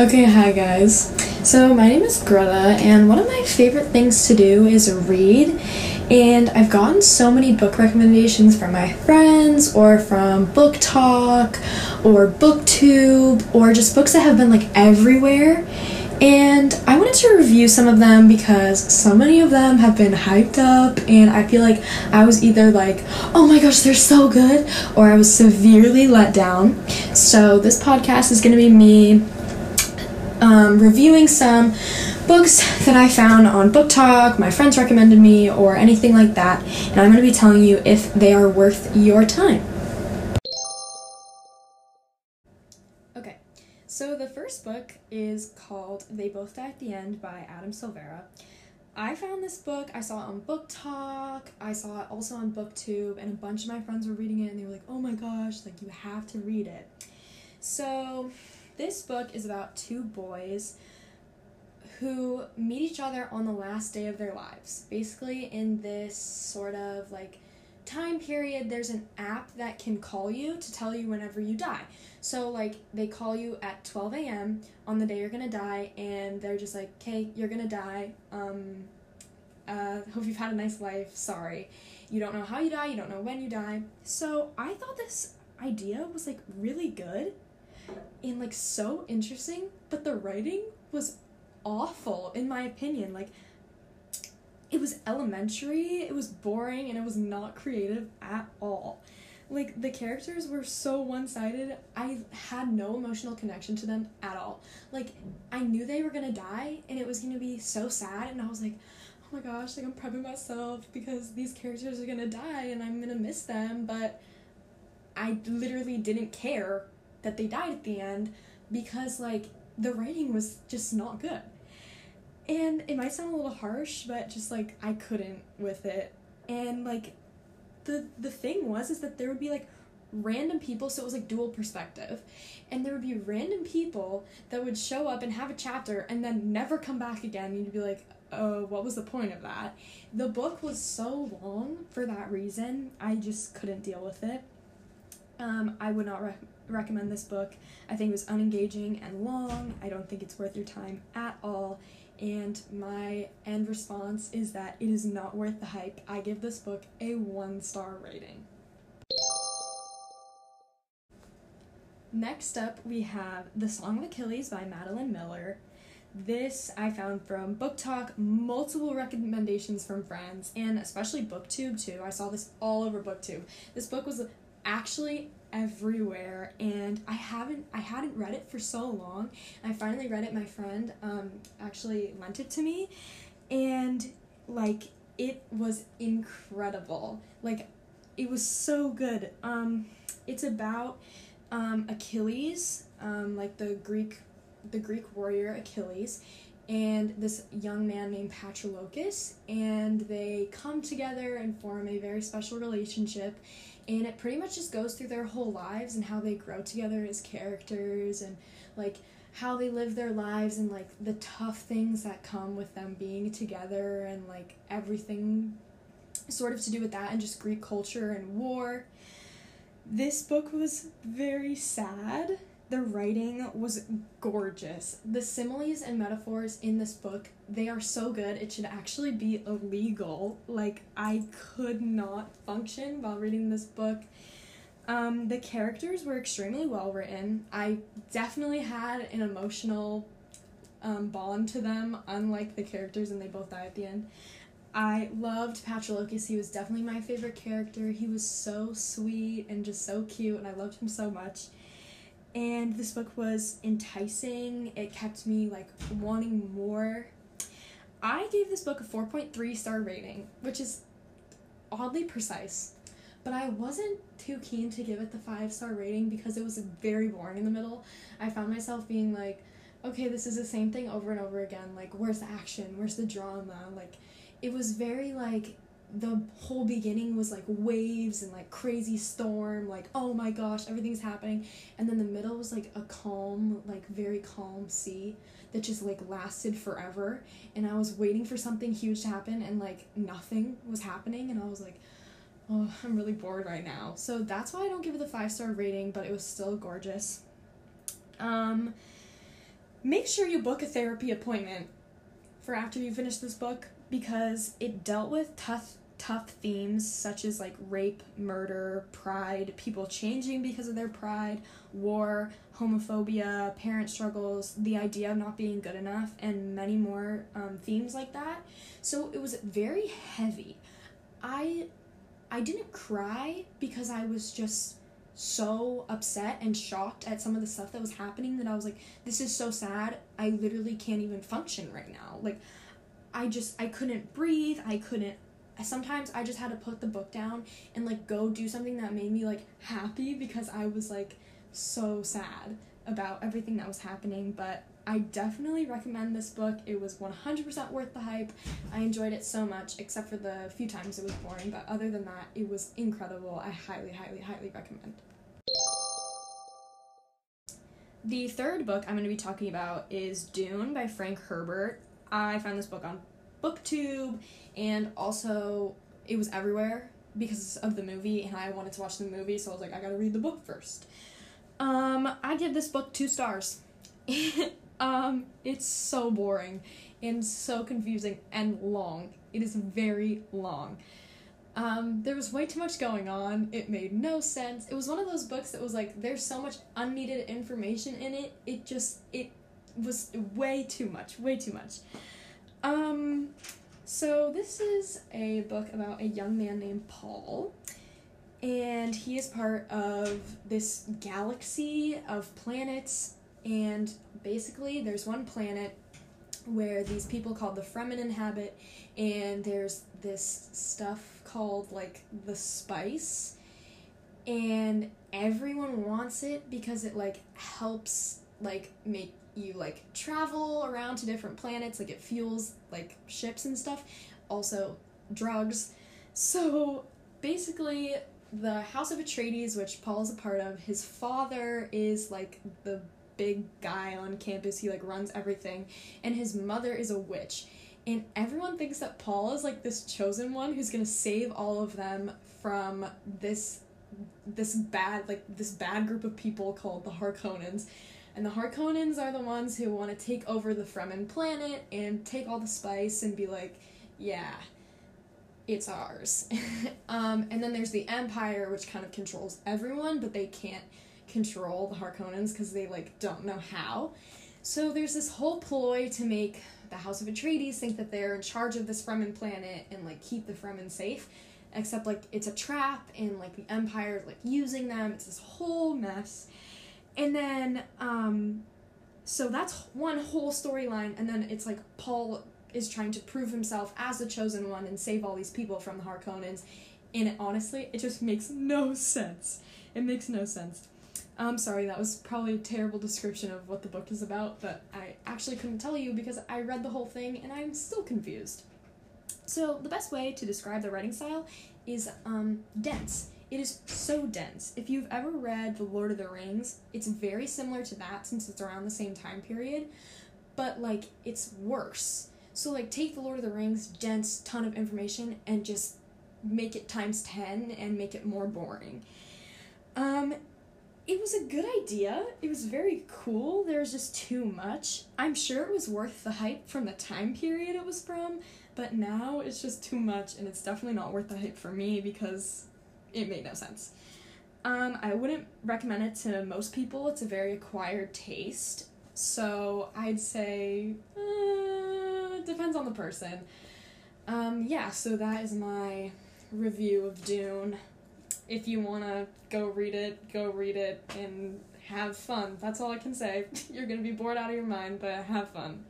Okay, hi guys. So, my name is Greta, and one of my favorite things to do is read. And I've gotten so many book recommendations from my friends, or from BookTok, or BookTube, or just books that have been like everywhere. And I wanted to review some of them because so many of them have been hyped up, and I feel like I was either like, oh my gosh, they're so good, or I was severely let down. So, this podcast is going to be me um, reviewing some books that I found on BookTok, my friends recommended me, or anything like that, and I'm going to be telling you if they are worth your time. Okay, so the first book is called They Both Die at the End by Adam Silvera. I found this book, I saw it on BookTok, I saw it also on BookTube, and a bunch of my friends were reading it and they were like, oh my gosh, like you have to read it. So, this book is about two boys who meet each other on the last day of their lives. Basically, in this sort of like time period, there's an app that can call you to tell you whenever you die. So, like, they call you at 12 a.m. on the day you're gonna die, and they're just like, okay, you're gonna die. Um, uh, hope you've had a nice life. Sorry. You don't know how you die, you don't know when you die. So, I thought this idea was like really good and like so interesting, but the writing was awful in my opinion. Like it was elementary, it was boring, and it was not creative at all. Like the characters were so one-sided. I had no emotional connection to them at all. Like I knew they were going to die and it was going to be so sad and I was like, "Oh my gosh, like I'm prepping myself because these characters are going to die and I'm going to miss them." But I literally didn't care that they died at the end because like the writing was just not good. And it might sound a little harsh, but just like I couldn't with it. And like the the thing was is that there would be like random people so it was like dual perspective. And there would be random people that would show up and have a chapter and then never come back again. You'd be like oh what was the point of that? The book was so long for that reason. I just couldn't deal with it um, i would not re- recommend this book. I think it was unengaging and long. I don't think it's worth your time at all. And my end response is that it is not worth the hype. I give this book a one star rating. Next up, we have The Song of Achilles by Madeline Miller. This I found from BookTok, multiple recommendations from friends, and especially BookTube too. I saw this all over BookTube. This book was actually everywhere and I haven't I hadn't read it for so long. I finally read it my friend um actually lent it to me and like it was incredible. Like it was so good. Um it's about um Achilles, um like the Greek the Greek warrior Achilles and this young man named Patroclus and they come together and form a very special relationship and it pretty much just goes through their whole lives and how they grow together as characters and like how they live their lives and like the tough things that come with them being together and like everything sort of to do with that and just Greek culture and war. This book was very sad the writing was gorgeous. The similes and metaphors in this book, they are so good. It should actually be illegal. Like I could not function while reading this book. Um, the characters were extremely well written. I definitely had an emotional um, bond to them, unlike the characters, and they both die at the end. I loved Patroclus. He was definitely my favorite character. He was so sweet and just so cute, and I loved him so much and this book was enticing. It kept me like wanting more. I gave this book a 4.3 star rating, which is oddly precise. But I wasn't too keen to give it the 5 star rating because it was very boring in the middle. I found myself being like, okay, this is the same thing over and over again. Like, where's the action? Where's the drama? Like, it was very like the whole beginning was like waves and like crazy storm like oh my gosh everything's happening. And then the middle was like a calm like very calm sea that just like lasted forever. And i was waiting for something huge to happen and like nothing was happening. And i was like oh i'm really bored right now. So that's why i don't give it the five star rating but it was still gorgeous. Um make sure you book a therapy appointment for after you finish this book because it dealt with tough tough themes such as like rape, murder, pride, people changing because of their pride, war, homophobia, parent struggles, the idea of not being good enough, and many more um, themes like that. So it was very heavy. I I didn't cry because I was just so upset and shocked at some of the stuff that was happening that I was like, this is so sad. I literally can't even function right now. Like, I just, I couldn't breathe. I couldn't. Sometimes I just had to put the book down and like go do something that made me like happy because I was like so sad about everything that was happening. But I definitely recommend this book. It was 100% worth the hype. I enjoyed it so much, except for the few times it was boring, but other than that, it was incredible. I highly, highly, highly recommend. The third book I'm going to be talking about is Dune by Frank Herbert. I found this book on BookTube, and also it was everywhere because of the movie, and I wanted to watch the movie, so I was like, I gotta read the book first. Um, I give this book two stars. um, it's so boring and so confusing and long. It is very long. Um, there was way too much going on. It made no sense. It was one of those books that was like, there's so much unneeded information in it. It just, it was way too much, way too much. Um, so this is a book about a young man named Paul, and he is part of this galaxy of planets, and basically there's one planet where these people called the Fremen inhabit, and there's this stuff called like the spice, and everyone wants it because it like helps like make you like travel around to different planets like it fuels like ships and stuff also drugs. So basically the house of atreides which paul is a part of his father is like the big guy on campus. He like runs everything. And his mother is a witch. And everyone thinks that paul is like this chosen one who's gonna save all of them from this this bad like this bad group of people called the harkonnens and the Harkonnens are the ones who want to take over the Fremen planet and take all the spice and be like, yeah, it's ours. um, and then there's the Empire, which kind of controls everyone, but they can't control the Harkonnens because they like don't know how. So there's this whole ploy to make the House of Atreides think that they're in charge of this Fremen planet and like keep the Fremen safe. Except like it's a trap and like the Empire is like using them. It's this whole mess. And then, um, so that's one whole storyline, and then it's like Paul is trying to prove himself as the chosen one and save all these people from the Harkonnens. And it, honestly, it just makes no sense. It makes no sense. I'm sorry, that was probably a terrible description of what the book is about, but I actually couldn't tell you because I read the whole thing and I'm still confused. So, the best way to describe the writing style is um, dense. It is so dense. If you've ever read The Lord of the Rings, it's very similar to that since it's around the same time period, but like it's worse. So like take The Lord of the Rings, dense ton of information and just make it times 10 and make it more boring. Um it was a good idea. It was very cool. There was just too much. I'm sure it was worth the hype from the time period it was from, but now it's just too much and it's definitely not worth the hype for me because it made no sense. Um, I wouldn't recommend it to most people. It's a very acquired taste. So I'd say uh, depends on the person. Um, yeah, so that is my review of Dune. If you want to go read it, go read it and have fun. That's all I can say. You're going to be bored out of your mind, but have fun.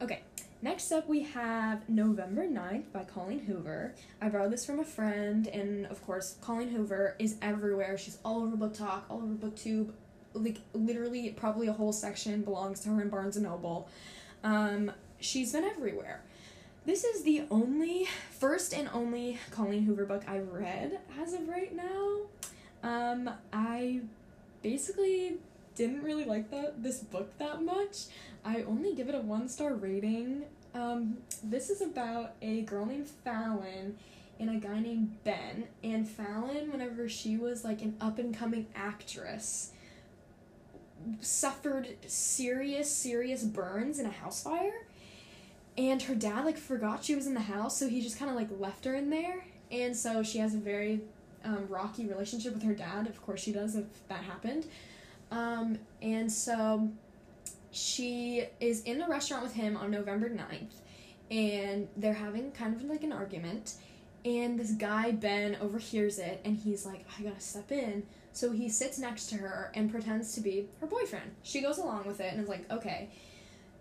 Okay, Next up, we have November 9th by Colleen Hoover. I borrowed this from a friend, and of course, Colleen Hoover is everywhere. She's all over BookTok, all over BookTube. Like, literally, probably a whole section belongs to her in Barnes & Noble. Um, she's been everywhere. This is the only, first and only Colleen Hoover book I've read as of right now. Um, I basically didn't really like that this book that much. I only give it a one star rating. Um, this is about a girl named Fallon and a guy named Ben. And Fallon, whenever she was like an up and coming actress, suffered serious, serious burns in a house fire. And her dad like forgot she was in the house, so he just kind of like left her in there. And so she has a very um, rocky relationship with her dad. Of course, she does if that happened. Um, and so she is in a restaurant with him on November 9th, and they're having kind of like an argument. And this guy, Ben, overhears it, and he's like, I gotta step in. So he sits next to her and pretends to be her boyfriend. She goes along with it and is like, okay.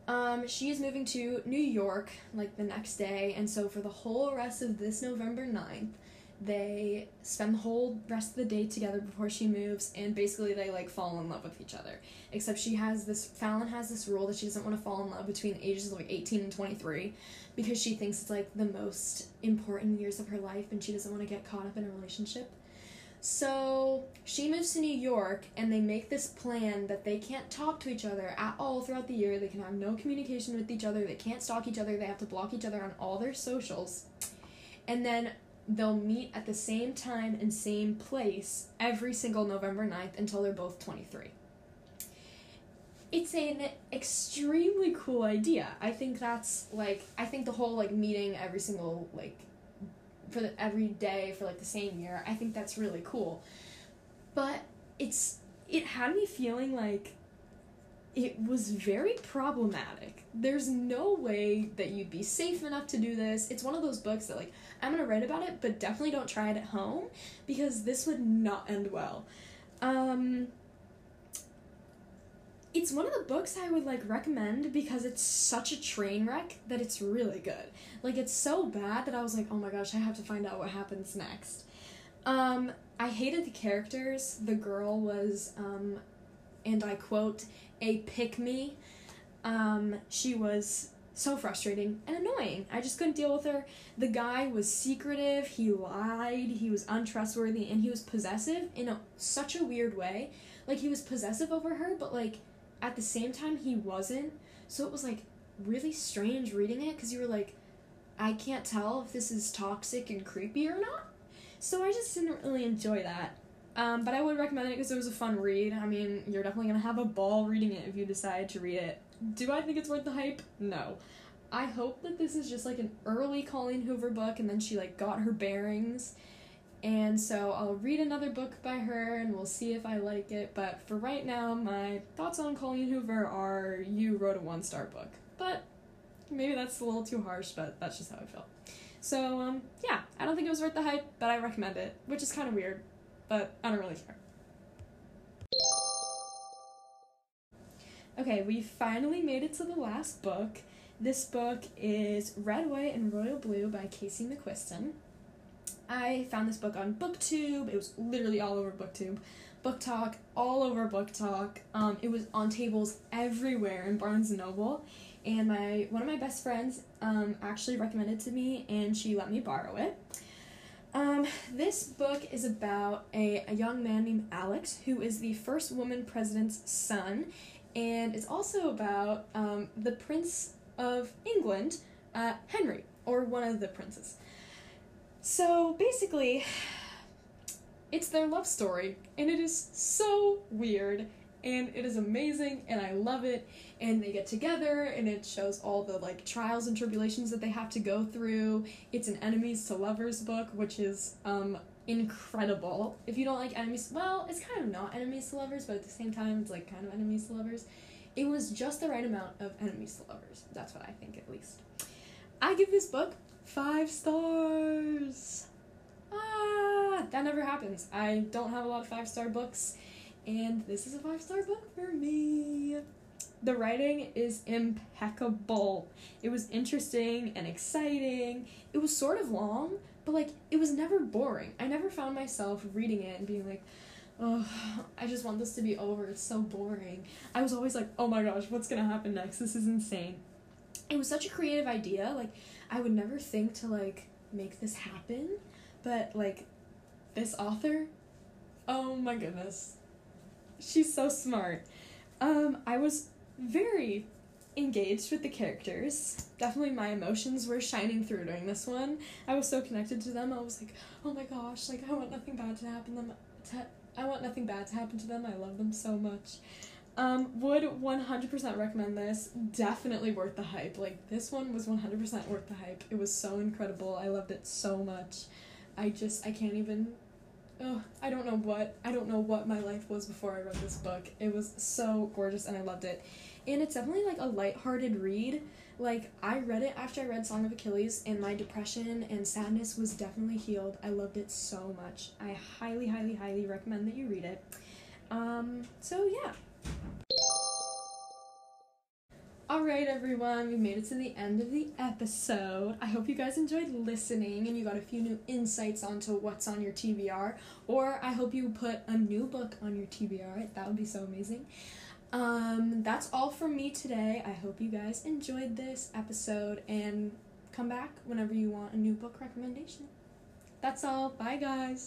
Um, she is moving to New York like the next day, and so for the whole rest of this November 9th, they spend the whole rest of the day together before she moves, and basically they like fall in love with each other. Except she has this Fallon has this rule that she doesn't want to fall in love between the ages of like 18 and 23 because she thinks it's like the most important years of her life and she doesn't want to get caught up in a relationship. So she moves to New York and they make this plan that they can't talk to each other at all throughout the year. They can have no communication with each other. They can't stalk each other. They have to block each other on all their socials. And then they'll meet at the same time and same place every single November 9th until they're both 23. It's an extremely cool idea. I think that's like I think the whole like meeting every single like for the, every day for like the same year. I think that's really cool. But it's it had me feeling like it was very problematic. There's no way that you'd be safe enough to do this. It's one of those books that like I'm to write about it, but definitely don't try it at home because this would not end well. Um it's one of the books I would like recommend because it's such a train wreck that it's really good. Like it's so bad that I was like, "Oh my gosh, I have to find out what happens next." Um I hated the characters. The girl was um and I quote, "a pick me." Um she was so frustrating and annoying. I just couldn't deal with her. The guy was secretive, he lied, he was untrustworthy, and he was possessive in a, such a weird way. Like, he was possessive over her, but, like, at the same time, he wasn't. So it was, like, really strange reading it because you were like, I can't tell if this is toxic and creepy or not. So I just didn't really enjoy that. Um, but I would recommend it because it was a fun read. I mean, you're definitely gonna have a ball reading it if you decide to read it. Do I think it's worth the hype? No. I hope that this is just like an early Colleen Hoover book and then she like got her bearings. And so I'll read another book by her and we'll see if I like it. But for right now, my thoughts on Colleen Hoover are you wrote a one star book. But maybe that's a little too harsh, but that's just how I feel. So, um, yeah, I don't think it was worth the hype, but I recommend it, which is kind of weird, but I don't really care. Okay, we finally made it to the last book. This book is Red, White, and Royal Blue by Casey McQuiston. I found this book on BookTube. It was literally all over BookTube. BookTok, all over BookTok. Um, it was on tables everywhere in Barnes Noble. And my one of my best friends um, actually recommended to me, and she let me borrow it. Um, this book is about a, a young man named Alex, who is the first woman president's son, and it's also about um, the Prince of England, uh, Henry, or one of the princes. So basically, it's their love story, and it is so weird, and it is amazing, and I love it. And they get together, and it shows all the like trials and tribulations that they have to go through. It's an enemies to lovers book, which is um incredible. If you don't like enemies, well, it's kind of not enemies to lovers, but at the same time, it's like kind of enemies to lovers. It was just the right amount of enemies to lovers. That's what I think, at least. I give this book five stars. Ah, that never happens. I don't have a lot of five star books, and this is a five star book for me. The writing is impeccable. It was interesting and exciting. It was sort of long, but like it was never boring. I never found myself reading it and being like, oh, I just want this to be over. It's so boring. I was always like, oh my gosh, what's gonna happen next? This is insane. It was such a creative idea. Like, I would never think to like make this happen, but like this author, oh my goodness. She's so smart. Um, I was very engaged with the characters. Definitely my emotions were shining through during this one. I was so connected to them. I was like, "Oh my gosh, like I want nothing bad to happen to them to I want nothing bad to happen to them. I love them so much. Um, would 100% recommend this. Definitely worth the hype. Like, this one was 100% worth the hype. It was so incredible. I loved it so much. I just, I can't even. Oh, I don't know what. I don't know what my life was before I read this book. It was so gorgeous and I loved it. And it's definitely like a lighthearted read. Like, I read it after I read Song of Achilles, and my depression and sadness was definitely healed. I loved it so much. I highly, highly, highly recommend that you read it. Um, so yeah. Alright, everyone, we made it to the end of the episode. I hope you guys enjoyed listening and you got a few new insights onto what's on your TBR, or I hope you put a new book on your TBR. That would be so amazing. Um, that's all from me today. I hope you guys enjoyed this episode and come back whenever you want a new book recommendation. That's all. Bye, guys.